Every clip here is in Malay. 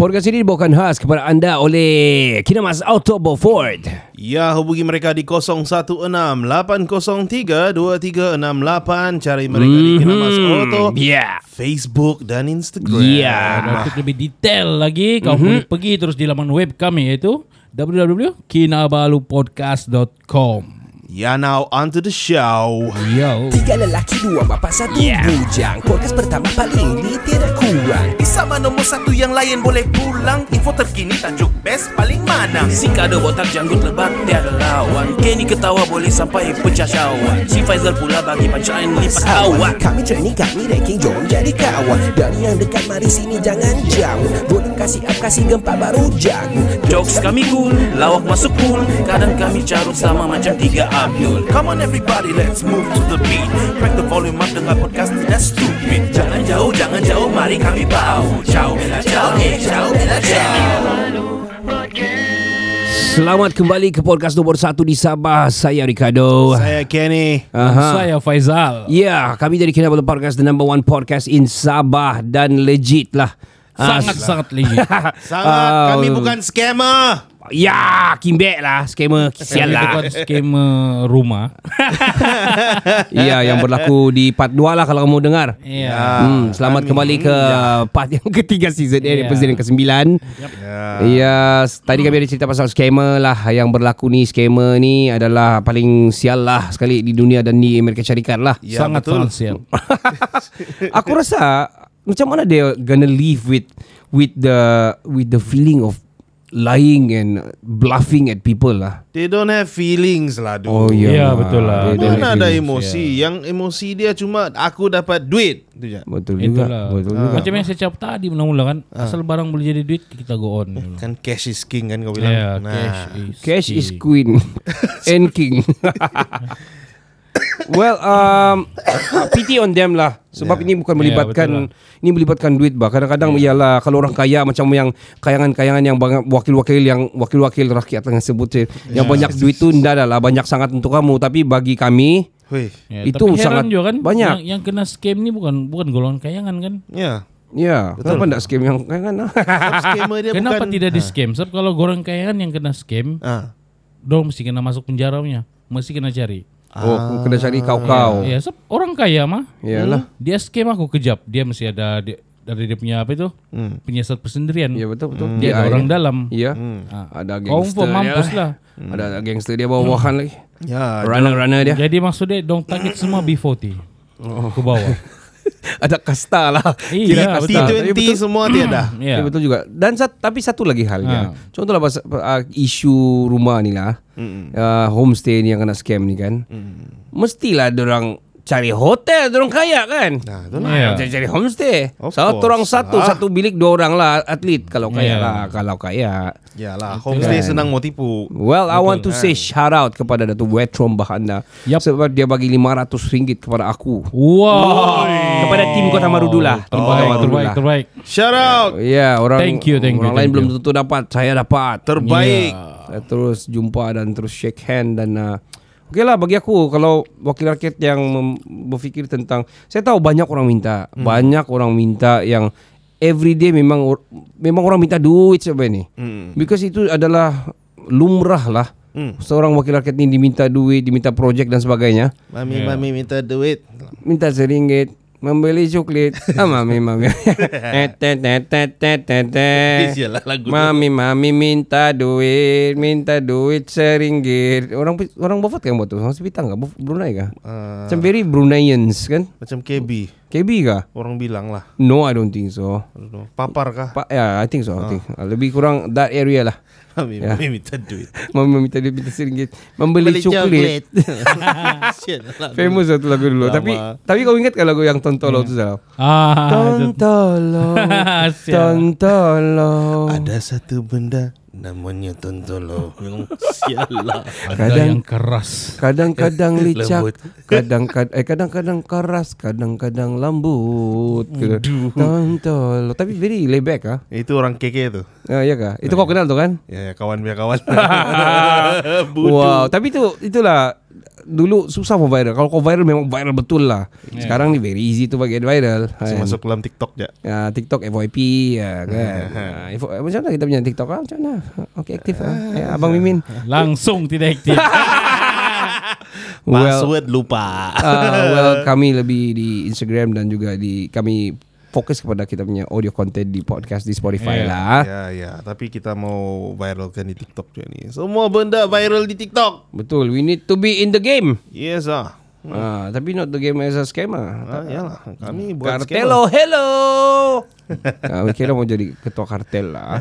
ini dibawakan khas kepada anda oleh Kinamas Auto Beaufort. Ya, hubungi mereka di 016-803-2368. Cari mereka di Kinamas Auto, Ya. Facebook dan Instagram. Ya. Dan untuk lebih detail lagi Kau boleh pergi terus di laman web kami Iaitu www.kinabalupodcast.com Ya, now on to the show. Yo Tiga lelaki, dua bapa, satu bujang. Podcast pertama paling ini tidak kurang. Sama nombor satu yang lain boleh pulang Info terkini tajuk best paling mana Si kada botak janggut lebat tiada lawan Kenny ketawa boleh sampai pecah syawak Si Faizal pula bagi punchline lipat awak Kami training, kami ranking, jom jadi kawan. Dari yang dekat, mari sini jangan jauh. Boleh kasih up, kasih gempa baru jago. Jokes kami cool, lawak masuk cool Kadang kami carut sama macam tiga Abdul Come on everybody let's move to the beat Crack the volume up dengar podcast tidak stupid Jangan jauh, jangan jauh, mari kami bau Ciao, bella ciao, eh ciao, bella ciao Selamat kembali ke podcast nomor satu di Sabah. Saya Ricardo. Saya Kenny. Aha. Saya Faizal Ya, kami dari Kinabalu Podcast, the number one podcast in Sabah dan legit lah. Ah, Sangat-sangat legit Sangat, Ah, kami bukan scammer. Ya, kimbek lah, scammer. Sial lah. kan skema rumah Ya, yang berlaku di part 2 lah kalau kamu dengar. Ya Hmm, selamat kami- kembali ke part yang ketiga season eh, Ya. episode yang ke-9. Ya. Ya, s- tadi kami ada cerita pasal scammer lah yang berlaku ni scammer ni adalah paling sial lah sekali di dunia dan di Amerika Syarikat lah. Ya, Sangat-sangat betul. siap Aku rasa macam mana dia gonna live with with the with the feeling of lying and bluffing at people lah. They don't have feelings lah, dude. Oh ya. Ya, betul lah. They Mana ada feelings. emosi Yang emosi dia cuma Aku dapat duit Itu je Betul juga. Itulah Betul juga. Macam yang saya cakap tadi mula-mula kan Asal barang boleh jadi duit Kita go on dulu. Kan cash is king kan kau bilang Ya cash is Cash is key. queen and king. well, um, pity on them lah. Sebab ini bukan melibatkan betul ini melibatkan duit bah. Kadang-kadang Ya. ialah kalau orang kaya macam yang kayangan-kayangan yang banyak wakil-wakil yang wakil-wakil rakyat yang sebut eh, yang Ya. banyak duit tu ndak adalah banyak sangat untuk kamu tapi bagi kami Ya, Itu tapi heran sangat juga kan banyak. Yang, yang kena scam ni bukan bukan golongan kayangan kan Ya ya, kenapa ndak scam yang kayangan? Dia Kenapa bukan tidak di scam Sebab kalau golongan kayangan yang kena scam Ah. Dong mesti kena masuk penjara punya Mesti kena cari oh, kena cari kau-kau. Ya. Sebab orang kaya mah. Iyalah. Dia scam aku kejap. Dia mesti ada dia, Dari dia punya apa itu? Penyiasat persendirian. Ya betul betul. Dia ada orang dalam. Iya. Ah. Ada gangster. Dia. mampus lah. Ada gangster dia bawa-bawahan lagi. Ya Runner-runner dia. Jadi maksudnya Dong target semua B40 Ke bawah Ada kasta lah. Iya betul Tapi T20 betul. semua tiada Ya. Ya betul juga. Dan sat, tapi satu lagi halnya. Ha. Contohlah pasal uh, isu rumah ni lah. Uh, homestay ni yang kena scam ni kan. Mestilah orang cari hotel, orang kaya kan. Nah, Ya. cari, cari homestay. Of so, course. orang satu, Ah. satu bilik dua orang lah atlet kalau kaya Ya. lah, kalau kaya. Yalah Homestay senang mau tipu Well, I want to say shout out kepada Datuk Wetrom Bahanda Yup. sebab dia bagi RM500 kepada aku. Wow Kepada tim Kota Marudu lah. Kota Terbaik Marudu terbaik lah. terbaik Shout out Ya, orang Thank you, thank you, orang lain belum tentu dapat, saya dapat. Terbaik Saya terus jumpa dan terus shake hand dan uh, Okey lah bagi aku kalau wakil rakyat yang mem- berfikir tentang saya tahu banyak orang minta, Hmm. banyak orang minta yang everyday memang or- memang orang minta duit sebenarnya. Hmm. Because itu adalah lumrah lah. Seorang wakil rakyat ini diminta duit, diminta projek dan sebagainya. Mami mami minta duit Minta seringgit membeli coklat. ah, mami mami. Mami mami minta duit, minta duit seringgit. Orang orang Buffett kan buat tu? Orang Sepitang kah? Buf- Brunei kah? Ah, Macam very Bruneians kan? Macam KB KB kah? Orang bilang lah No, I don't think so. I don't know. Papar kah Pa, yeah, I think so. I think. Uh, Lebih kurang that area lah. Mami Ya. mami minta duit Mami minta duit, minta seringgit. Membeli coklat. Lah Famous satu lagu dulu. Lama. Tapi tapi kau ingat kan lagu yang Tontolo tu salah? Ah, Tontolo. Tontolo. Ada satu benda Namanya Tontolo. Yang sialah. Ada Kadang- yang keras. Kadang-kadang licak, Lembut. kadang-kadang eh kadang-kadang keras, kadang-kadang lambut. Tontol. Tapi very laid back ah. Itu orang keke tu. Ah, ya kah? Itu kau kenal tu kan? Ya, ya kawan biar kawan. Wow, tapi itu itulah dulu susah mau viral. Kalau kau viral memang viral betul lah. Sekarang ni very easy tu bagi viral. Masuk Kan? masuk dalam TikTok je. Ya, TikTok FYP ya kan. Info- macam mana kita punya TikTok ah? Macam mana? Okey aktif ah. Ya, Abang Mimin. Langsung tidak aktif. Well, Password lupa. uh, well kami lebih di Instagram dan juga di kami fokus kepada kita punya audio content di podcast di Spotify Yeah. lah. Ya, ya. Tapi kita mau viralkan di TikTok juga ni. Semua benda viral di TikTok. Betul, we need to be in the game. Yes ah. Ah, tapi not the game as a scammer. Ah, yalah. Kami buat Kartelo, hello. Kami kira mau jadi ketua kartel lah.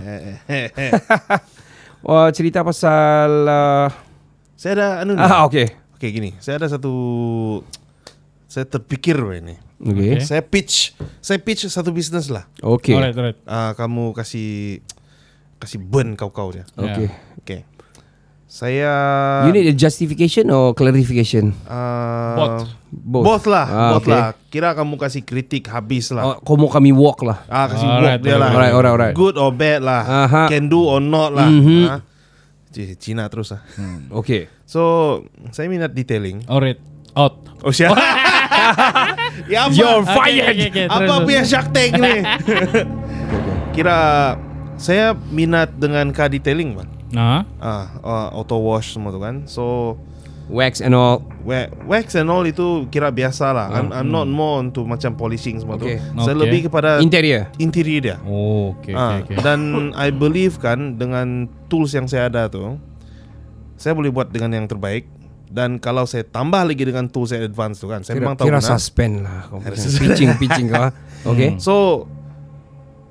Wah, cerita pasal uh, Saya ada anu ah okey. Okey gini, saya ada satu saya terpikir weh ni. Okey. Saya pitch, saya pitch satu bisnes lah. Okey. Alright, alright. Ah, kamu kasih kasih burn kau-kau dia. Okey. Okey. Saya You need a justification or clarification? ah, Both. Both. Both lah, Ah, both okay. lah. Kira kamu kasih kritik habis lah. Oh, kau mau kami walk lah. Ah, kasih Alright, work dia lah. alright, alright, alright. Good or bad lah. Aha. Can do or not lah. Mhm. Ah. Cina terus lah. Okey. So, saya minat detailing. Alright. Out. Oh, siapa? ya, apa? You're Okay, fired. okay, okay, Apa terus. punya Shark Tank ni? Kira saya minat dengan car detailing man. Nah. Ah, uh, auto wash semua tu kan. So Wax and all. wa- wax and all itu kira biasa lah. I'm, I'm not more untuk macam polishing semua Okay. tu. Saya Okay. lebih kepada Interior. interior dia. Oh, okay, Ah, okay, okay. Dan I believe kan dengan tools yang saya ada tu, saya boleh buat dengan yang terbaik. Dan kalau saya tambah lagi dengan tools yang advance tu kan, saya Kira, memang tahu kira guna. suspend lah. Pitching, pitching kau. Okay. So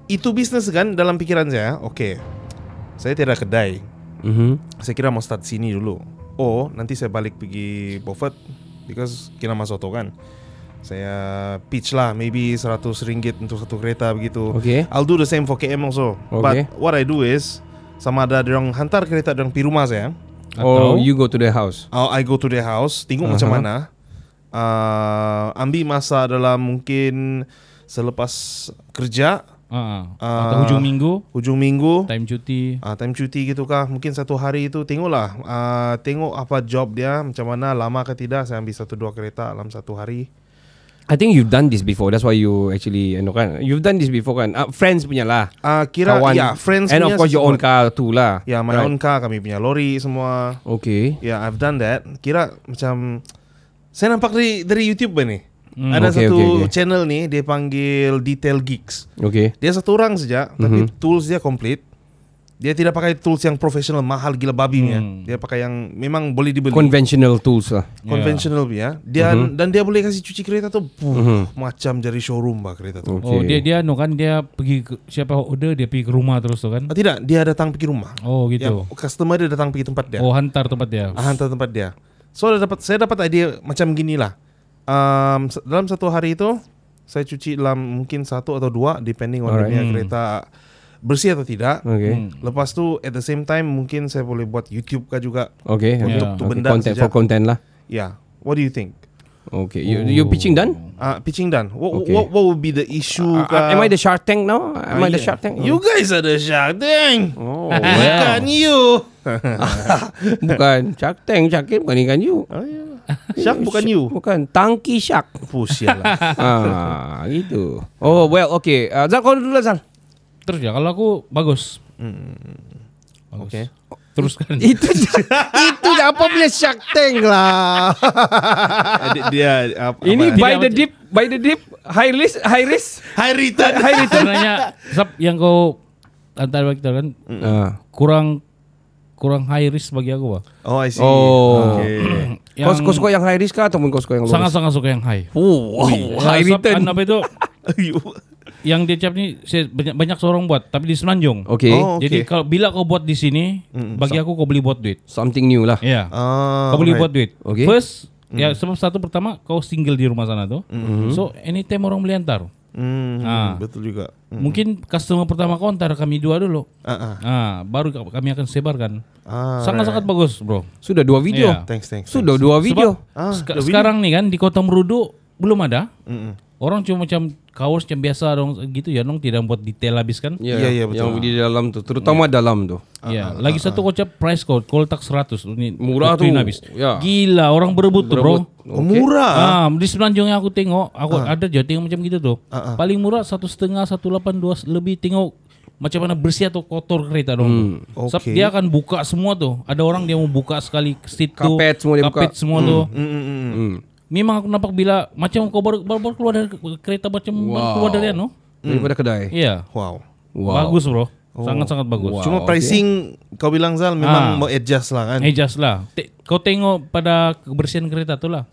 itu bisnes kan dalam pikiran saya. Okay, saya tidak kedai. Mhm. Saya kira mau start sini dulu. Oh, nanti saya balik pergi Beaufort because kira mas Soto kan. Saya pitch lah maybe 100 ringgit untuk satu kereta begitu. Okay. I'll do the same for KM also. Okay. But what I do is sama ada orang hantar kereta orang pergi rumah saya. Or Atau- you go to the house. Uh, I go to their house, tengok macam Aha. mana. Uh, ambil masa dalam mungkin selepas kerja, Ah. atau hujung minggu, hujung minggu, time cuti. uh, time cuti gitu kah, mungkin satu hari itu tengoklah, uh, tengok apa job dia, macam mana lama ke tidak, saya ambil satu dua kereta dalam satu hari. I think you've done this before. That's why you actually, you know kan. You've done this before kan. Uh, friends punya lah. Uh, kira Kawan. ya friends And punya of course your own car too lah. Ya, my Right. own car, kami punya lori semua. Okay. Ya, I've done that. Kira macam saya nampak dari dari YouTube ni. Hmm. Ada Okay, satu okay, okay. channel ni dia panggil Detail Geeks. Okay. Dia satu orang saja, Mhm. tapi tools dia komplit. Dia tidak pakai tools yang profesional mahal gila babi. Hmm. Dia pakai yang memang boleh dibeli. Conventional tools lah. Conventional punya. Dia Mhm. dan dia boleh kasih cuci kereta tu puh, macam dari showroom bah kereta tu. Okay. Oh, dia dia no kan dia pergi ke, siapa order dia pergi ke rumah terus tu kan? Ah, tidak, dia datang pergi rumah. Oh, Ya, gitu. customer dia datang pergi tempat dia. Oh, hantar tempat dia. Ah, hantar tempat dia. So saya dapat saya dapat idea macam gini lah. Um, dalam satu hari itu saya cuci dalam mungkin satu atau dua depending on punya Hmm. kereta bersih atau tidak. Okay. Hmm. Lepas tu at the same time mungkin saya boleh buat YouTube kah juga. Okay. okay. Untuk tu okay. benda Content saja. for content lah. Yeah. What do you think? Okay. You, you pitching done? Ah, pitching done. What, Okay. what what would be the issue? Uh, kah? am I the Shark Tank now? Am I the yeah. Shark Tank? You guys are the Shark Tank. Oh, Bukan well. you. bukan Shark Tank. Shark Tank bukan ikan you. Oh, yeah. Shark bukan you. Bukan. Tangki Shark. Push lah. ah, gitu. Oh, well, okay. Uh, Zal, kau dulu lah, Zal. Terus ya kalau aku bagus. Bagus. Okay. Teruskan. itu itu apa punya Shark Tank lah. Ah, dia, dia apa, Ini apa? by the dip, by the dip, high risk, high risk. high return. High return. Sebenarnya sab yang kau antara kita kan Ah. kurang kurang high risk bagi aku bah. Oh, I see. Oh. Okay. Kau, kau suka yang high risk kah ataupun kau suka yang low risk? sangat-sangat suka yang high. Oh, wow, high Ya, return. apa itu? yang dia cap ni saya banyak banyak seorang buat tapi di semenanjung. Okay, Oh. Jadi okay. kalau bila kau buat di sini, bagi aku kau boleh buat duit. something new lah. Ya. Ah, kau boleh alright. buat duit. Okay. First, ya sebab satu pertama kau single di rumah sana tuh. So anytime orang boleh hantar. Hmm, Ah. betul juga. Hmm. Mungkin customer pertama kau antara kami dua dulu. Ah, ah. Ah, baru kami akan sebarkan. Ah, Sangat-sangat bagus, bro. Sudah dua video. Iya. Thanks, thanks. Sudah thanks. dua video. Ah, Seka- the video. sekarang nih kan di Kota Merudu belum ada. Mm-mm. Orang cuma macam kaos yang biasa dong gitu ya, dong tidak buat detail habis kan? Ya, Iya, iya, betul. Yang di dalam tuh, terutama dalam tuh. Iya, lagi satu kocap price code koltak 100 ini Murah tuh. habis. Ya. Gila, orang berebut, tuh, Bro. Oh, murah. Ah, di semenanjung yang aku tengok, aku ada Jawa Tengok macam gitu tuh. Ah, ah. Paling murah satu setengah, satu delapan dua lebih. Tengok macam mana bersih atau kotor kereta dong. Hmm, Sebab oke. dia akan buka semua tuh. Ada orang dia mau buka sekali seat tuh. Kapet semua dia buka. Kapet semua tuh. Mm, mm, mm. Hmm. Memang aku nampak bila macam kau baru, baru, baru keluar dari kereta macam baru keluar dari anu. Daripada kedai. Iya. Wow. Wow. Bagus bro. Sangat-sangat bagus. Cuma pricing kau bilang Zal Ah. memang mau adjust lah kan. Adjust lah. Te- kau tengok pada kebersihan kereta tuh lah.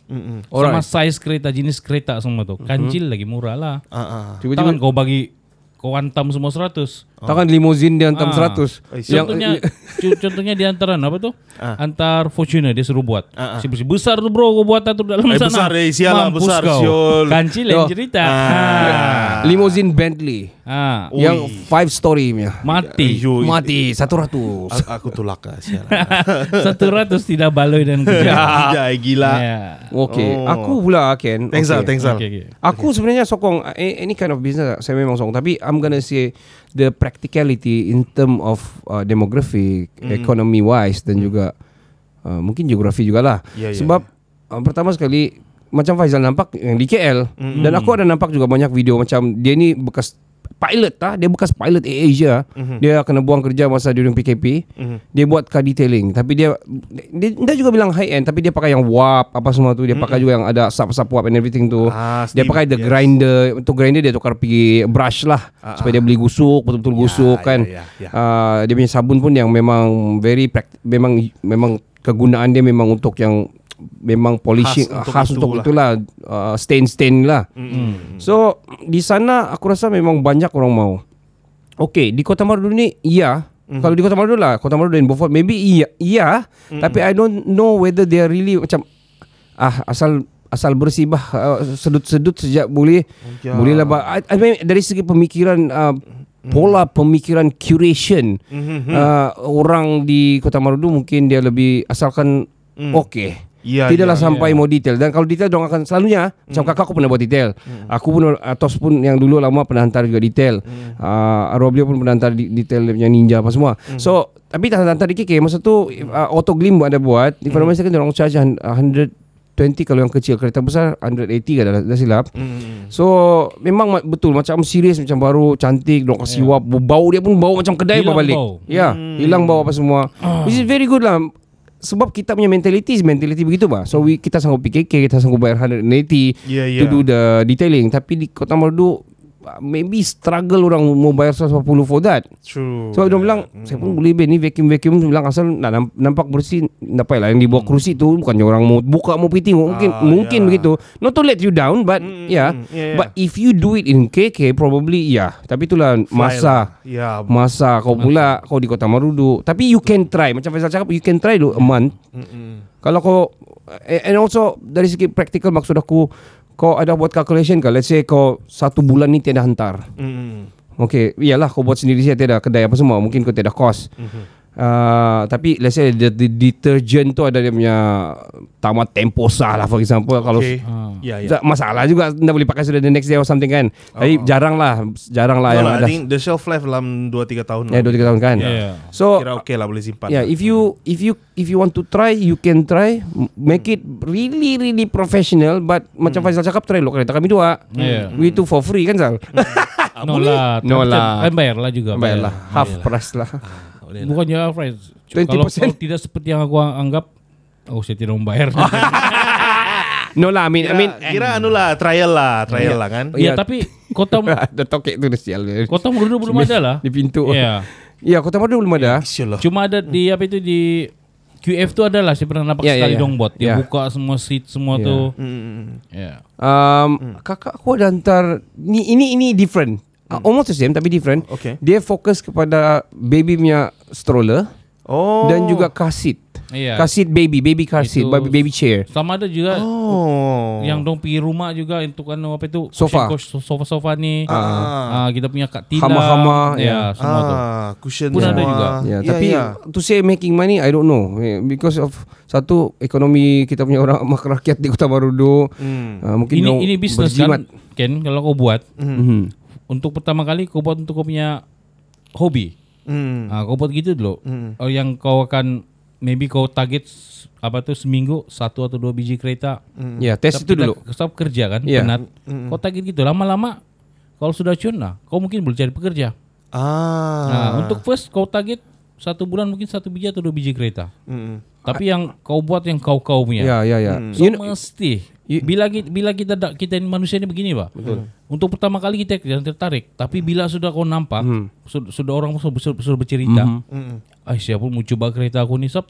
Sama size kereta, jenis kereta semua tuh. Kancil lagi murah lah. Ah, ah. Tangan kau bagi kau hantam semua 100. Tangan limousine dia hantam Ah. 100. Contohnya cu- contohnya di antara apa tuh? Antar Fortuner dia suruh buat. Ah, ah. Si besar tuh bro kau buat tuh dalam Eh, sana. besar eh, sialah, Mampus besar, kau. siul. Kancil yang Yo. cerita. Ah. Limousine Bentley. Ah. Ui. Yang five story punya. Mati. Ayo, Mati 100. a- aku tulak lah sial. Satu ratus tidak baloi dan kerja. Gila, gila. Ya. Okay, Oh. aku pula Ken. Thanks okay. thanks Zal. Okay, okay. Aku sebenarnya sokong eh, any kind of business saya memang sokong tapi I'm gonna say the practicality in term of uh, demography, economy wise dan juga uh, mungkin geografi jugalah. Ya, ya, Sebab uh, pertama sekali macam Faizal nampak yang di KL dan aku ada nampak juga banyak video macam dia ni bekas pilot ah dia bekas pilot Air Asia dia kena buang kerja masa dia PKP dia buat car detailing. Tapi dia, dia dia juga bilang high end tapi dia pakai yang wap apa semua tu. Dia pakai juga yang ada sap-sap wap and everything tu. Ah, dia steam, pakai the yes. grinder. Untuk grinder dia tukar pergi brush lah supaya dia beli gusuk betul-betul gusuk ya, kan. ya, ya. Ah, dia punya sabun pun yang memang very pract- memang memang kegunaan dia memang untuk yang memang polishing Khas khas untuk untuk, itulah. itulah uh, stain stain lah. So di sana aku rasa memang banyak orang mau. Okay di Kota Marudu ni iya. Kalau di Kota Marudu lah Kota Marudu dan Beaufort Maybe iya Iya. Tapi I don't know whether they are really Macam Ah asal Asal bersih bah uh, Sedut-sedut sejak boleh Ya. Boleh lah bah. I, I mean, Dari segi pemikiran uh, Pola pemikiran curation uh, Orang di Kota Marudu Mungkin dia lebih Asalkan Okay Ya, Tidaklah ya, sampai mau detail. Dan kalau detail Diorang akan selalunya Macam kakak aku pernah buat detail. Aku pun Atos pun yang dulu lama Pernah hantar juga detail. Uh, Arwah beliau pun pernah hantar detail Yang ninja apa semua. So Tapi tak hantar di KK Masa tu uh, Auto Glim ada buat. Di Farmasi kan Diorang charge hun- 120 kalau yang kecil. Kereta besar 180 kan dah, dah silap. So Memang ma- betul Macam serius Macam baru Cantik Diorang kasih wap Bau dia pun bau macam kedai Hilang balik. bau. Ya Hilang bau apa semua. Which is very good lah sebab kita punya mentality is mentality begitu bah. So we, kita sanggup PKK, kita sanggup bayar 180 Ya, to ya. do the detailing. Tapi di Kota Marudu uh, maybe struggle orang mau bayar 140 for that. True. Sebab dia bilang saya pun boleh ben ni vacuum-vacuum Dia bilang asal nak namp- nampak bersih tak payahlah yang dibawa kerusi tu bukannya orang mau buka mau piti mungkin Ah, mungkin ya. begitu. Not to let you down but yeah. mm, yeah, yeah. But if you do it in KK probably yeah. Tapi itulah masa Ya. masa kau pula kau di Kota Marudu tapi you can try macam Faisal cakap you can try dulu a month kalau kau and also dari segi practical maksud aku kau ada buat calculation ke let's say kau satu bulan ni tiada hantar Mm. Okay, iyalah kau buat sendiri saja tiada kedai apa semua, mungkin kau tiada kos. Uh, tapi let's say the, the detergent tu ada dia punya tamat temposa lah for example kalau Okay. Ah. Ya, ya. Tak masalah juga Anda boleh pakai sudah the next day or something kan Tapi jarang lah Jarang lah No yang lah, ada I think the shelf life dalam 2-3 tahun Ya 2-3 tahun kan Ya, ya. So Kira okay lah boleh simpan. Yeah, if you if you if you want to try, you can try. Make it really really professional. But macam Faisal cakap, try lo kereta kami dua. Yeah. We itu for free kan Sal? No lah. No lah. Kan bayar lah juga. Bayar lah half Bayar price lah. Bukannya half price. 20%. Kalau, kalau tidak seperti yang aku anggap, oh saya tidak membayar. No lah, I mean, I Kira, mean, kira anu lah, trial lah, trial lah kan. ya Ya. tapi kota ada tokek tu sial. kota Merudu belum ada lah. Di pintu. Ya. Ya, Kota Madu belum ada. Lah. Cuma ada di apa itu di QF tu adalah saya pernah nampak Ya, ya, sekali ya. dong bot. Dia Ya. buka semua seat semua Ya. tu. Mm. Ya. Um, kakak aku ada hantar ni ini ini different. Uh, almost the same tapi different. Okay. Dia fokus kepada baby punya stroller Oh. dan juga car seat. Iya. Car seat baby, baby car seat, baby, baby chair. Sama ada juga Oh. yang dong pergi rumah juga untuk kan apa itu Sofa. sofa-sofa ni. Ah. Ah, kita punya kak Tina. Hama-hama, ya, semua tu. ah, cushion Pun ada semua. juga. Ya, Ya, tapi ya. to say making money I don't know Eh, because of satu ekonomi kita punya orang mak rakyat di Kota Barudo. Hmm. Uh, mungkin Ini ini bisnes berjimat. kan Ken kalau kau buat Mhm. Untuk pertama kali kau buat untuk kau punya hobi. Hmm. Ah, kau buat gitu dulu. Oh, yang kau akan maybe kau target apa tu seminggu satu atau dua biji kereta. Ya, tes itu dulu. Sebab kerja kan, Ya. penat. Kau target gitu lama-lama kalau sudah cun lah, kau mungkin boleh cari pekerja. Ah. Nah, untuk first kau target satu bulan mungkin satu biji atau dua biji kereta. Hmm. Tapi yang kau buat yang kau kau punya. Ya, ya, ya. So You know, mesti bila kita, bila kita da- kita manusia ini begini pak. Untuk pertama kali kita yang tertarik, tapi bila sudah kau nampak, sudah, sudah orang sudah, sudah, bercerita, ah siapa pun mau coba kereta aku ni sab.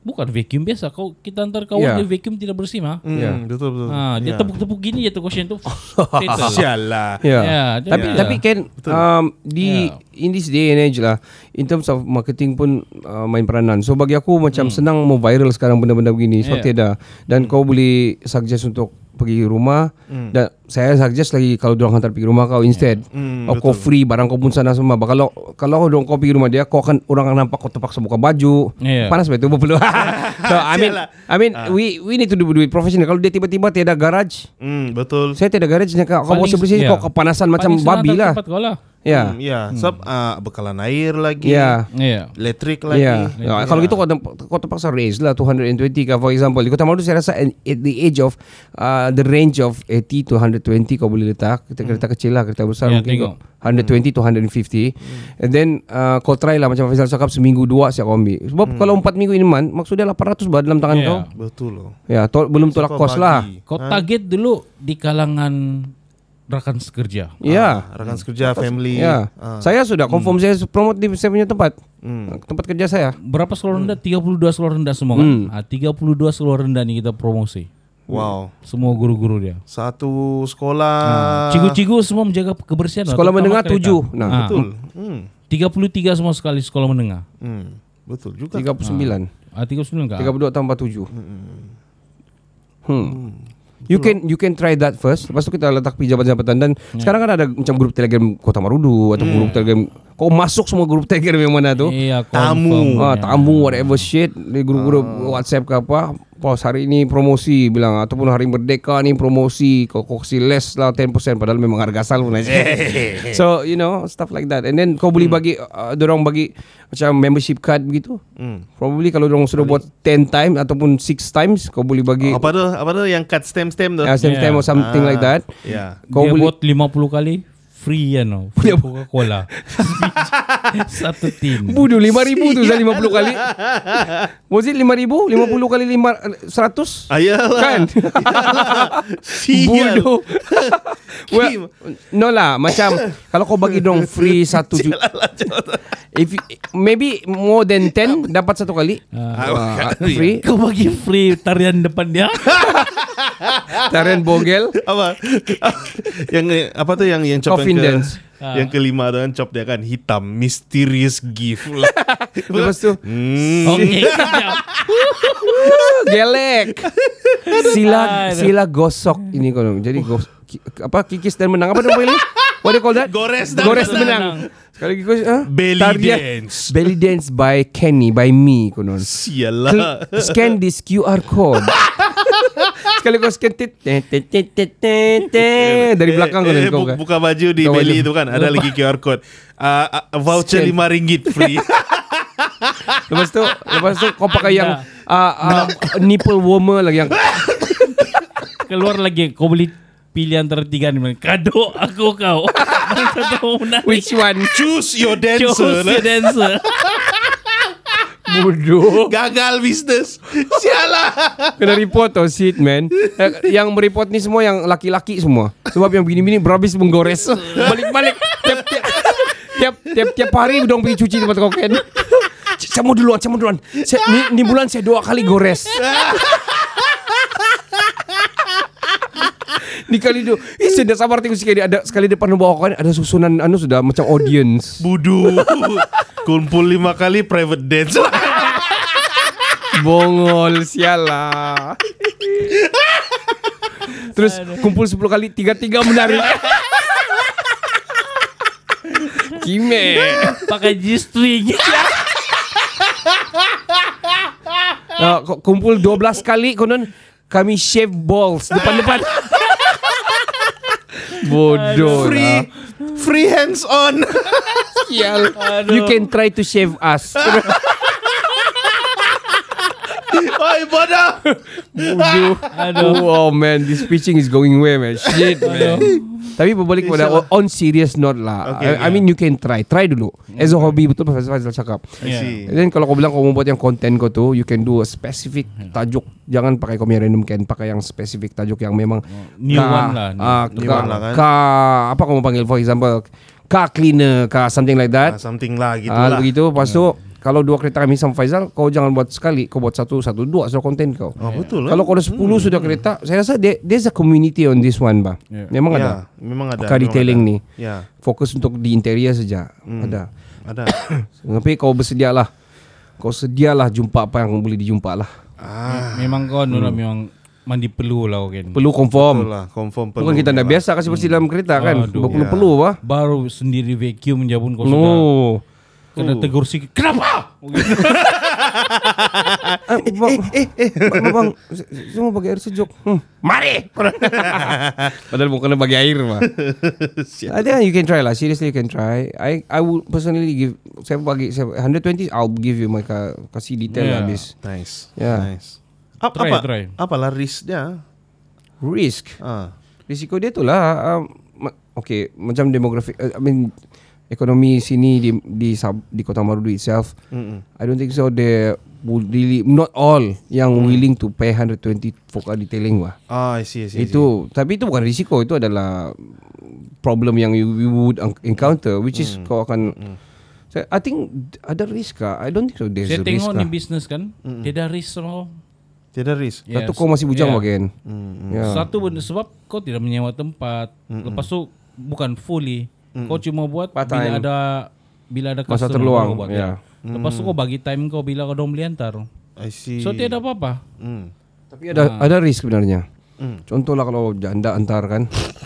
Bukan vacuum biasa. Kau kita antar kawan Ya. dia vacuum tidak bersih mah. Hmm, Ya. betul betul. Ah, dia Ya. tepuk-tepuk gini je tu caution tu. Settle. Sialah. Ya. Ya, tapi jadi- tapi kan um, di Ya. in this day and age lah in terms of marketing pun uh, main peranan. So bagi aku macam senang mau viral sekarang benda-benda begini sebab Ya. tiada dan kau boleh suggest untuk pergi rumah dan saya suggest lagi kalau dorang hantar pergi rumah kau instead. Hmm, oh, kau free barang kau pun sana semua. Kalau kalau dorang kau pergi rumah dia kau akan orang akan nampak kau terpaksa buka baju. Ya. panas betul perlu so I mean I mean we we need to do, do it professional. Kalau dia tiba-tiba tiada garage Hmm, betul. saya tiada garage kau kau Paling- bersih ya. kau kepanasan macam Paling senang babi lah. tempat kau lah. Ya Hmm, ya. Sebab ah, bekalan air lagi. ya Ya. Elektrik lagi. Ya, yeah. kalau gitu kau, kau terpaksa raise lah 220 kah for example. Di Kota Marudu saya rasa at the age of uh, the range of 80 to 120 kau boleh letak. Kereta, kereta kecil lah, kereta besar Ya, mungkin tengok. kau 120 to 150. And then uh, kau try lah macam Faisal cakap seminggu dua siap kau ambil. Sebab kalau 4 minggu ini man maksudnya 800 baht dalam tangan Ya. kau. Betul loh. Ya, to, belum tolak kos lah. Kau target dulu di kalangan rakan sekerja. Ya. Rakan sekerja, family. Ya. Ah. Saya sudah confirm saya promote di saya punya tempat. Hmm. Tempat kerja saya. Berapa sekolah rendah? 32 sekolah rendah semua kan? Hmm. Ah, 32 sekolah rendah ni kita promosi. Wow. Semua guru-guru dia. Satu sekolah. Ah, Cikgu-cikgu semua menjaga kebersihan. lah, Sekolah menengah tujuh. Nah, Ah, Betul. Hmm. 33 semua sekali sekolah menengah. Hmm. Betul juga. 39. Ah, 39 kah? 32 tambah 7. Hmm. You can you can try that first. Lepas tu kita letak pergi jabatan-jabatan dan sekarang kan ada macam grup Telegram Kota Marudu atau grup Telegram kau masuk semua grup Telegram yang mana tu? Iya, Tamu. Ah, Ya. tamu whatever shit di grup-grup WhatsApp ke apa. Pos hari ini promosi bilang ataupun hari merdeka ni promosi kau kau kasih less lah 10% padahal memang harga asal pun aja. so you know stuff like that and then kau boleh bagi uh, dorong bagi macam membership card begitu. Hmm. Probably kalau dorong sudah buat 10 times ataupun 6 times kau boleh bagi Apa tu? Apa tu yang cut stem-stem tu? uh, same Yeah. time or something Ah, like that. Ya. Kau Dia boleh buat 50 kali free ya no. Free Coca-Cola. Satu tin. Bodoh 5000 tu Zal 50 kali. Was it 5000? 50 kali 5 100? Ayalah. Kan? Sial. Bodoh. well, no lah, macam kalau kau bagi dong free satu juta. If you, maybe more than 10 dapat satu kali. Ah, Uh, free Kau bagi free tarian depan dia. tarian bogel. apa? yang apa tu yang yang chop Yang ke, dance. Yang kelima tu kan chop dia kan hitam mysterious gift. Lepas tu hmm. Okey, kejap. gelek. Sila Aduh. sila gosok ini kau. Jadi gos, ki- apa kikis dan menang apa nama ini? What do you call that? Gores dan Gores dan menang. menang. Sekali lagi kau ah? Belly dance. Belly dance by Kenny by me konon. Sialah. Klik- scan this QR code. Sekali kau scan tit, tit, tit, tit, tit, tit, tit. dari belakang kau eh, eh, kan. Buka baju di Buka belly baju. tu kan ada lagi QR code. Uh, uh, voucher Scan. 5 ringgit free. Lepas tu lepas tu kau pakai yang uh, uh, nipple warmer lagi yang Keluar lagi kau beli pilih antara tiga ni. Kado aku kau. Which one? Choose your dancer. Choose your dancer. Bodoh. Gagal bisnes. Sialah. Kena report tau shit man Eh, Yang mereport ni semua yang laki-laki semua Sebab yang bini-bini berhabis menggores Balik-balik Tiap-tiap Tiap, tiap, tiap hari dong pergi cuci tempat kau kan Saya mau duluan, saya mau duluan saya, ni, ni bulan saya dua kali gores Ni kali tu Eh saya dah sabar tengok sekali Ada sekali depan bawah kau Ada susunan anu sudah macam audience Budu. Kumpul lima kali private dance. Bongol sial lah. Terus kumpul 10 kali tiga-tiga menarik. Kime. Pakai G-string. Uh, ku- kumpul 12 kali konon kami shave balls depan-depan. Bodoh Free lah. free hands on. Sial. You can try to shave us. Oi bodoh. Bodoh. Aduh. Oh man, this pitching is going way man. Shit man. Tapi berbalik kepada on- on serious note lah. Okay, I, I mean you can try. Try dulu. As a hobby betul Faizal Faizal cakap. And then kalau kau bilang kau mau buat yang konten kau tu, you can do a specific tajuk. Jangan pakai kau punya random can, pakai yang specific tajuk yang memang New ka- one lah, new- ah, new ka, one lah kan. Ka, apa kau mau panggil for example, car cleaner, car something like that. something lah gitu Ah, lah. begitu. Lepas tu kalau dua kereta kami sama Faizal, kau jangan buat sekali, kau buat satu, satu, dua sudah konten kau. Oh betul Kalau kau ada 10 sudah kereta, saya rasa there, there's a community on this one, bah. Yeah. Memang Ya, ada. memang ada. Car memang detailing ni. Ya, Fokus untuk di interior saja. Ada. ada. Tapi kau bersedialah. Kau sedialah jumpa apa yang boleh dijumpa lah. ah, Memang kau hmm. memang mandi perlu lah kan. Perlu betul confirm. lah, confirm perlu. Bukan kita dah lah. biasa kasih bersih dalam kereta kan. Aduh. Berpeluh-peluh bah. Baru sendiri vacuum je pun kau sudah Kena tegur sikit. Kenapa? Ah, bang, eh, eh, bang, bang, mau bagi air sejuk. Hmm. Mari. Padahal bukan bagi air mah. I think you can try lah. Seriously you can try. I I would personally give saya bagi saya 120 I'll give you my ka, kasih detail Yeah. yeah. habis. Nice. Ya. Nice. Apa, Try, apa, try. Apalah risk dia? Risk. Ah. Risiko dia tu lah um, Okay Macam demografi uh, I mean Ekonomi sini Di di, sub, di Kota Marudu itself Mm-mm. I don't think so They would really Not all Yang willing to pay 120 For car detailing lah Ah, I see, I see. I see. Itu Tapi itu bukan risiko Itu adalah Problem yang you, you would un- encounter Which is kau akan so, I think Ada risk kah I don't think so There's Saya a risk tengok kah ni bisnes kan. Dia dah risk sama. Tidak risk. Yes. Satu kau masih bujang Yeah. bagian Mm, Ya. Satu benda sebab kau tidak menyewa tempat. Lepas tu bukan fully. Kau cuma buat Part bila time. ada bila ada Masa customer terluang, baru buat, ya. Lepas tu kau bagi time kau bila kau dah beli antar. I see. So tiada apa-apa. Mm. Tapi ada Ah. ada risk sebenarnya Mm. Contohlah kalau janda antar kan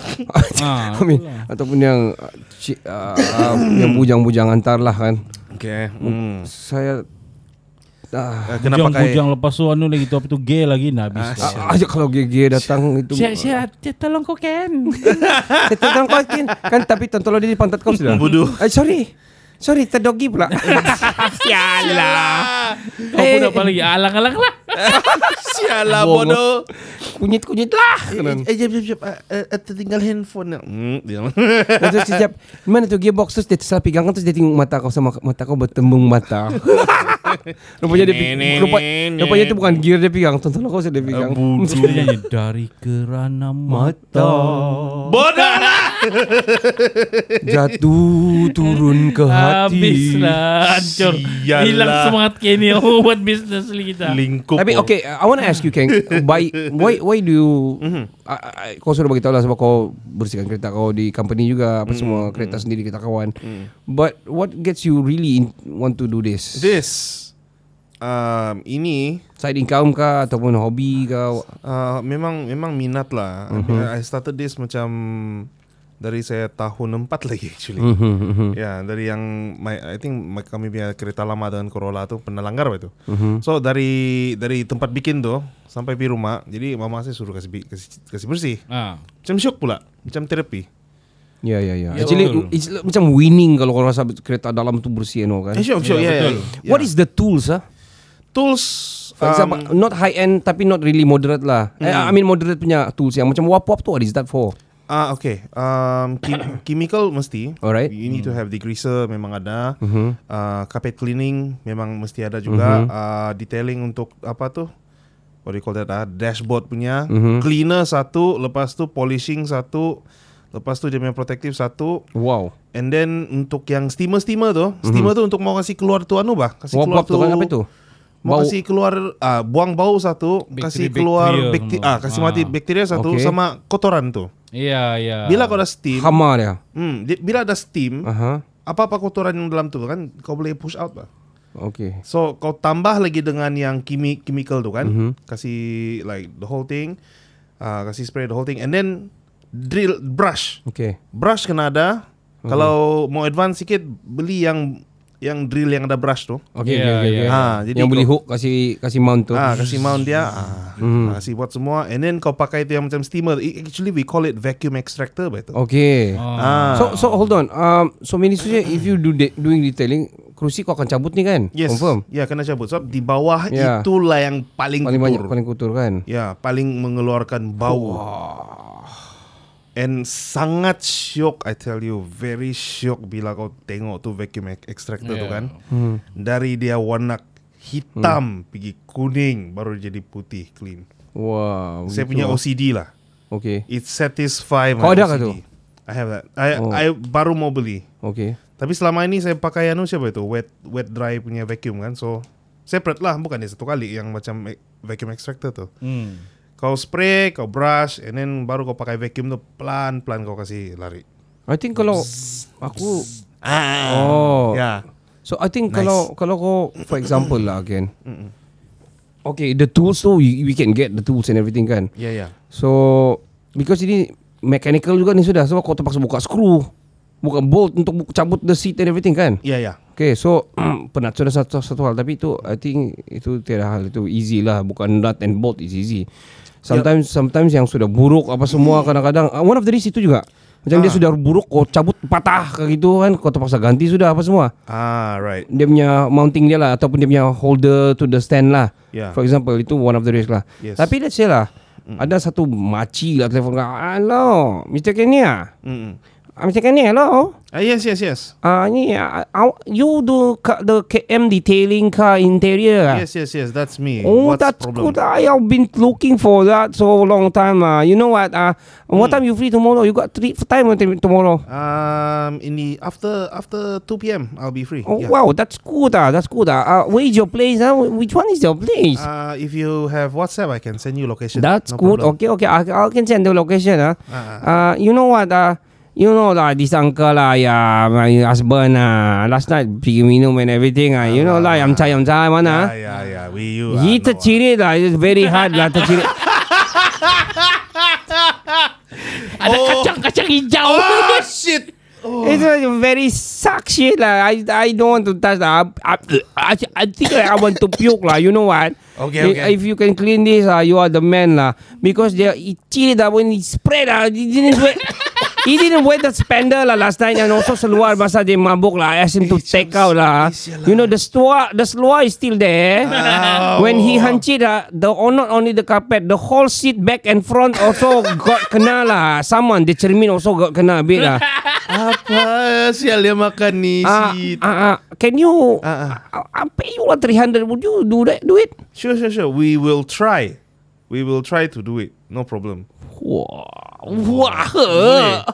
Ah, I mean, ataupun yang uh, yang bujang-bujang antar lah kan. Okay. Mm. Saya ah, Eh, Kena pakai Bujang-bujang lepas tu anu lagi tu apa tu gay lagi nah habis. ah, aja kalau GG datang itu. Siap siap tolong kau Ken. Saya tentang kau kan, kan tapi tonton dia di pantat kau sudah. Bodoh. Eh, sorry. Sorry, terdogi pula. Sialah. Kau pun apa lagi alang-alang lah. Sialah Bodoh. Kunyit-kunyit lah. Eh, jap, jap, jap. Eh, eh, tertinggal handphone. Hmm, terus sekejap Mana tu gearbox Terus dia tersalah pegangan Terus dia tengok mata kau Sama mata kau bertembung mata Rupanya dia rupa, Rupanya itu bukan gear dia pegang Tonton kau dia pegang nyanyi dari kerana mata. bodoh lah. Jatuh turun ke hati Habis lah hancur. Sialah. Hilang semangat Kenny oh, buat bisnes kita. Lingkup. Tapi okay I want to ask you Kang by, Why why do you Mhm. I, I, Kau sudah beritahu lah Sebab kau bersihkan kereta kau Di company juga Apa semua Kereta sendiri kita kawan But what gets you really in, Want to do this This um, ini Side income kah Ataupun hobi kah uh, memang memang minat lah. I started this macam dari saya tahun 4 lagi actually. Mhm, Ya, dari yang my, I think my, kami punya kereta lama dengan Corolla tu pernah langgar itu. So dari dari tempat bikin tu sampai di rumah, jadi mama saya suruh kasih kasih, kasih bersih. Ah. Macam syok pula, macam terapi. Ya ya ya. Ya, Actually betul. it's like macam winning kalau kau rasa kereta dalam tu bersih no kan. Eh syok syok Ya, ya. betul. ya. What is the tools ah? tools? For example, Um, not high end tapi not really moderate lah. Eh, I mean moderate punya tools yang macam wap wap tu what is that for? Ah okay. Um, kim- chemical mesti. Alright. You need to have degreaser memang ada. Mhm. Uh, carpet cleaning memang mesti ada juga. Uh, detailing untuk apa tu? What do you call that? Ah, dashboard punya. Mhm. Cleaner satu, lepas tu polishing satu, lepas tu dia punya protective satu. Wow. And then untuk yang steamer steamer tu, steamer tu untuk mau kasih keluar tu anu bah, kasih Wap keluar tu kan apa itu? Mau Bau. kasih keluar ah, buang bau satu, kasih Bakteri- keluar bakteria bakteria, semua. ah kasih Ah. mati bakteria satu Okay. sama kotoran tu. Iya, iya. Bila kau ada steam, Hama dia. hmm, di- bila ada steam, apa-apa kotoran yang dalam tu kan kau boleh push out bah. Okay. So kau tambah lagi dengan yang kimi chemical tu kan, Mhm. kasih like the whole thing, uh, kasih spray the whole thing, and then drill brush. Okay. Brush kena ada. Kalau mau advance sikit beli yang yang drill yang ada brush tu. Okay, Yeah, okay, okay, okay. yeah. Ah, jadi yang boleh kau- hook kasih kasih mount tu. Ah, kasih mount dia, ah, Mhm. kasih buat semua, and then kau pakai itu yang macam steamer. Actually we call it vacuum extractor betul. Okay. Ah. So so hold on. Um so many if you do de- doing detailing, kerusi kau akan cabut ni kan? Yes. Confirm. Ya, kena cabut. Sebab di bawah Ya. itulah yang paling, Paling kotor. banyak paling kotor kan? Ya, paling mengeluarkan bau. And sangat syok, I tell you, very syok bila kau tengok tu vacuum ex- extractor tu Yeah. kan. Hmm. Dari dia warna hitam pergi kuning baru jadi putih clean. Wow. Saya gitu. punya OCD lah. Okay. It satisfy Kau my ada ke OCD. tu? I have that. I Oh. I baru mau beli. Okay. Tapi selama ini saya pakai anu siapa itu? Wet wet dry punya vacuum kan. So separate lah, bukan dia satu kali yang macam e- vacuum extractor tu. Hmm. Kau spray, kau brush, and then baru kau pakai vacuum tu pelan-pelan kau kasih lari. I think kalau aku Ah. Oh. Ya. So I think Nice. kalau kalau kau for example lah again. Okay, the tools tu we, we can get the tools and everything kan. Ya ya. So because ini mechanical juga ni sudah sebab kau terpaksa buka screw, buka bolt untuk bu- cabut the seat and everything kan. Ya ya. Okay, so penat sudah satu satu hal tapi itu I think itu tiada hal itu easy lah bukan nut and bolt is easy. Sometimes sometimes yang sudah buruk apa semua kadang-kadang uh, one of the risk itu juga. Macam dia Ah. sudah buruk kau cabut patah kayak gitu kan kau terpaksa ganti sudah apa semua. Ah right. Dia punya mounting dia lah ataupun dia punya holder to the stand lah. Yeah. For example itu one of the risk lah. Yes. Tapi let's say lah ada satu maci lah telefon kau. Hello, Mr. Kenya. Mm-mm. Ah, Mr. Kenya, hello. Ah yes yes yes. Ah, ni ah, ah, you do ka, the KM detailing car interior. ah? Yes yes yes. That's me. Oh, What's that's problem? good. I have been looking for that so long time. Uh. You know what? Uh, what Hmm. time you free tomorrow? You got three time tomorrow. Um, in the after after 2 p.m. I'll be free. Oh yeah. wow, that's good. Uh. That's good. Uh. Uh, where is your place? Uh? Which one is your place? Uh, if you have WhatsApp, I can send you location. that's No good. problem. Okay, okay. I, I can send the location. Uh. Ah, ah. Uh, you know what? Uh, you know lah, this uncle lah, yeah, my husband ah, last night pergi minum and everything ah, you know lah, yang cai yang cai mana? Yeah, yeah, yeah. We you. He ah, ah. tercirit lah, it's very hard lah tercirit. Ada kacang-kacang hijau. Oh shit! It's a very suck shit lah. I I don't want to touch that. I, I, I think I want to puke lah. You know what? Okay, okay. If you can clean this, uh, you are the man lah. Because they it cheated that when he spread lah. He didn't wear. He didn't wear the spender lah last night and also seluar masa dia mabuk lah. I asked him to take out lah. You know the seluar, the seluar is still there. When he hancit lah, the oh, not only the carpet, the whole seat back and front also got kena lah. Someone the cermin also got kena a bit lah. Apa sial dia makan ni Ah, shit. ah, ah, can you? I, I'll pay you lah 300. Would you do that? Do it? Sure, sure, sure. We will try. We will try to do it. No problem. Wah, wah.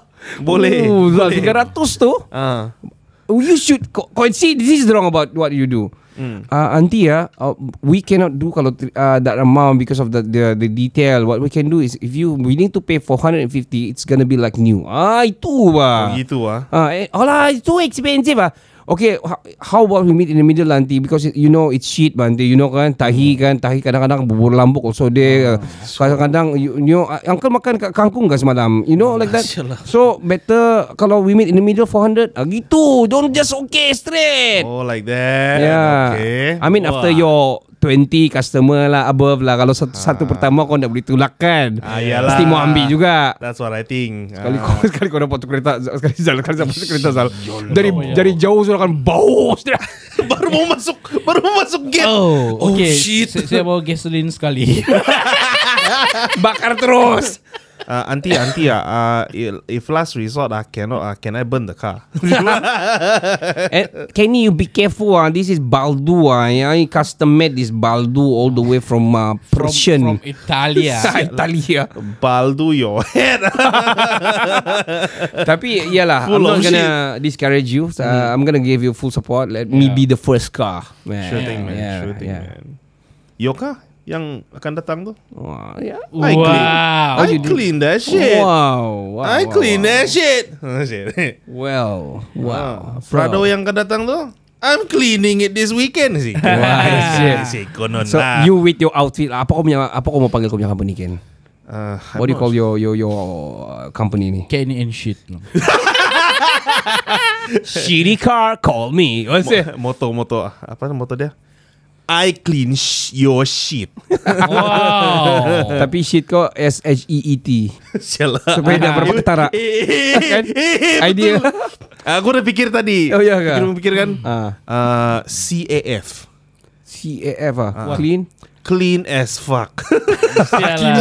Boleh. Uh, boleh. 300 tu. Ah. You should co- see this is wrong about what you do. Hmm. Uh, auntie ya, uh, we cannot do kalau uh, that amount because of the, the the detail. What we can do is if you willing to pay 450, it's gonna be like new. Ah itu Oh, bah. gitu ah. Ah, eh, alah, it's too expensive ah. Okay, how, about we meet in the middle nanti? Because you know it's shit nanti you know kan tahi kan tahi kadang-kadang bubur lambuk also dia kadang-kadang you, you know uncle makan kat kangkung ke semalam? You know like that. So better kalau we meet in the middle 400 ah, gitu. Don't just okay straight. Oh, like that. yeah. Okay. I mean after your 20 customer lah above lah kalau satu, satu pertama kau nak beli tulakan Ah, yalah. mesti mau ambil juga That's what I think. Sekali Ah. kau sekali kau dapat tu kereta sekali Zal sekali dapat tu kereta Zal. Dari dari jauh sudah akan bau baru mau masuk, baru mau masuk gate. Oh, okay. shit. Saya, saya bawa gasoline sekali. Bakar terus. Uh, auntie, auntie, ah, uh, if- if last resort, ah, cannot, ah, can I burn the car? And can you be careful ah this is Baldu ah yeah, custom made this Baldu all the way from uh, from, Persian. from Italia. Italia. Baldu your head. Tapi iyalah Full I'm not gonna discourage you. Uh, I'm gonna give you full support. Let me be the first car. Man. sure thing, man. Yeah, sure thing, yeah. man. Your car yang akan datang tu? Wah, yeah. I clean. Wow. I clean that shit. Wow, wow. I wow, clean wow. that shit. Oh, shit. Well, wow. Ah, Prado So- yang akan datang tu? I'm cleaning it this weekend sih. Wah, sih konon So lah. you with your outfit Apa kau punya Apa kau mau panggil kau punya company Ken Uh, What do you call your Your your uh, company ni Kenny and shit. No. Shitty car Call me What's it moto moto apa moto dia? I clean sh- your shit. Wow. Tapi shit kau S-H-E-E-T Sialah. Supaya dah berapa ketara Kan? Idea Aku udah pikir tadi. Oh, iya ke? Pikir pikir kan? Ah. Uh, CAF. C-A-F ah Clean Clean as fuck. Sialah.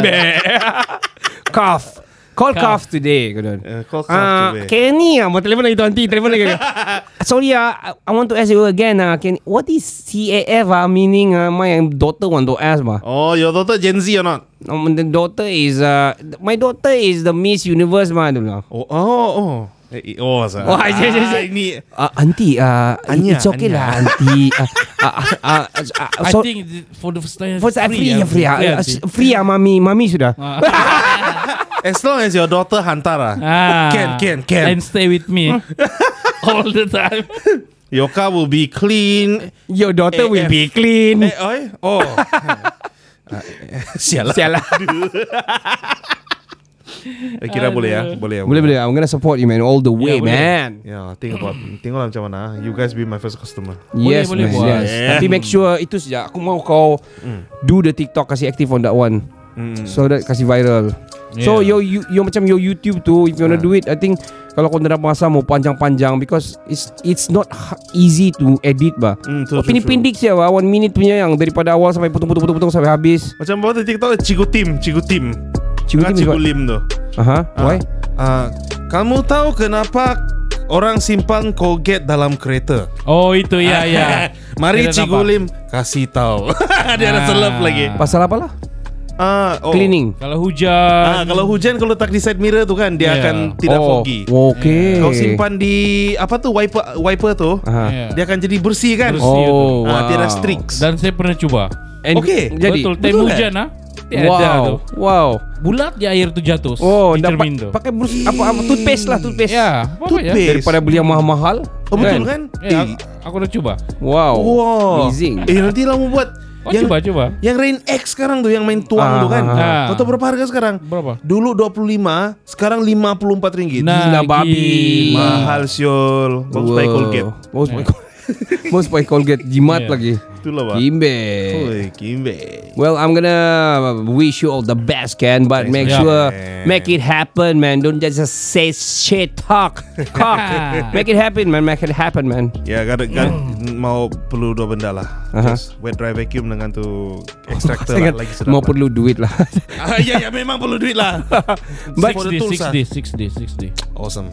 Cough Call cough today kau. Uh, call cough Ah, today. Kenny ah, mau telefon lagi tu nanti telefon lagi. Sorry ah, I- I want to ask you again ah, Kenny. What is CAF ah? Meaning ah, my daughter want to ask bah. Oh, your daughter Gen Z or not? Um, the daughter is uh, my daughter is the Miss Universe mah tu lah. Oh, oh, oh. Eh, oh, sa. Oh, yes, yes. ini Uh, auntie, uh, Anya, it's okay Anya. lah, auntie. Uh, uh, uh, uh, uh, I so, think th- for the first time for free, ah. free, free, uh, auntie. free ah, mami, mami sudah. as long as your daughter hantar ah. Ah. Can, can, can. And stay with me all the time. Your car will be clean. Your daughter will AF. be clean. Eh, oi. Oh. Ah, Sialah. Sialah. Eh, Kira boleh ya? Boleh ya? boleh boleh, I'm gonna support you man all the way, boleh. man. Ya, think about Tengoklah macam mana You guys be my first customer Yes, boleh man, buat. yes. Yeah. Tapi make sure itu saja. Aku mau kau do the TikTok kasih active on that one. Hmm. So that kasih viral. So Yeah. your you, your macam your YouTube tu if you wanna Ah. do it, I think kalau kau nak masa mau panjang-panjang because it's it's not easy to edit bah. Hmm, true, Oh, true, Pindik-pindik siya bah, one minute punya yang daripada awal sampai potong-potong-potong sampai habis. Macam bawa di TikTok Cigu Tim Cigu Tim Kan Tim what? Lim tu Aha, why? Ah, Kamu tahu kenapa Orang simpan Colgate dalam kereta Oh itu ya ya. Mari Kita nampak. Lim Kasih tahu Dia ada Ah. seleb lagi Pasal apa lah? Ah, oh. Cleaning. Kalau hujan. ah, Kalau hujan Kalau letak di side mirror tu kan Dia Yeah. akan tidak oh, foggy Okay. Kau simpan di Apa tu wiper Wiper tu. Yeah. Dia akan jadi bersih kan Bersih. Oh, ah, Tiada wow. streaks Dan saya pernah cuba. And Okay. Jadi Betul. Time betul hujan ah. Tiada Wow. tu. Wow. Bulat je air tu jatuh. Oh, di cermin dapat tu. pakai brus apa apa toothpaste lah toothpaste. Ya, apa ya? Toothpaste. Daripada beli yang mahal-mahal. Oh betul kan Ya, Eh, aku dah cuba. Wow. Wow Amazing. Eh nanti lah mau buat Oh, cuba cuba. Yang Rain X sekarang tuh yang main tuang Ah, tuh kan. ah, ah. Kau tahu berapa harga sekarang? Berapa? Dulu 25, sekarang 54 ringgit. Gila, babi. Mahal siul. Bagus pakai Colgate. Bagus pakai Colgate. Bagus pakai Colgate jimat Yeah. lagi. Itulah pak. Kimbe. Oi, Kimbe. Well, I'm gonna wish you all the best, Ken. But Thanks, make man. sure Yeah. make it happen, man. Don't just say shit talk. Cock. make it happen, man. Make it happen, man. Ya, kan, kan mau perlu dua benda lah. Just wet dry vacuum dengan tu extractor lah, lagi sedap. mau lah. perlu duit lah. Ah, ya, ya memang perlu duit lah. But- For the 6D, tools, ah. 6D, 6D, 6D. Awesome.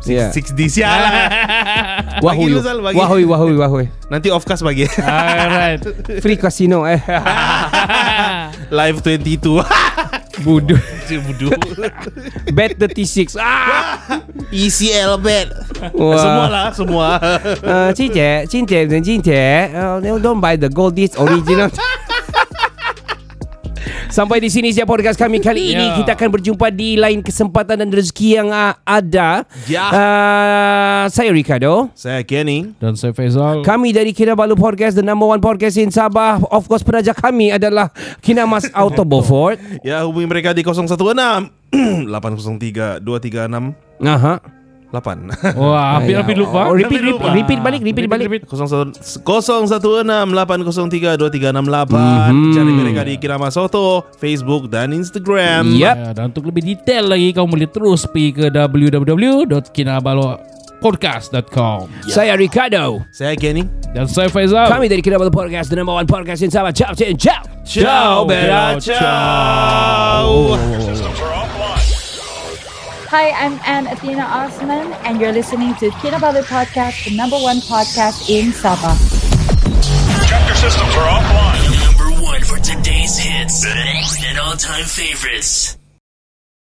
Six, yeah. six ah. Wahoo you Wahoo Wahoo Nanti off cast bagi. Alright. Free casino eh. Live 22 Buduh Budu. Bet 36 ah. ECL bet. Semua. Lah Semua Cincin Cincin Cincin oh, Don't buy the gold disc original. Sampai di sini siap podcast kami kali ini. Ya. Kita akan berjumpa di lain kesempatan dan rezeki yang uh, ada. Ya. Uh, saya Ricardo. Saya Kenny. Dan saya Faisal. Kami dari Kinabalu Podcast, the number one podcast in Sabah. Of course, penaja kami adalah Kinamas Auto Beaufort. Ya, hubungi mereka di 016 803 236 Aha. 8. Wah, hampir-hampir lupa. Oh, repeat, Hampir repeat, lupa. repeat balik, repeat balik. 016 803 2368 Mhm. Cari mereka di Kirama Soto Facebook dan Instagram Yep. Ya, dan untuk lebih detail lagi kamu boleh terus pergi ke www.kinabalopodcast.com. Saya Ricardo. Saya Kenny Dan saya Faisal. Kami dari Kinabalu Podcast, the number one podcast in Sabah. Ciao, ciao, ciao. Ciao Bella Ciao Hi, I'm Anne Athena Osman, and you're listening to Kinabalu Podcast, the number one podcast in Sabah. Chapter systems are offline. Number one for today's hits and all-time favorites.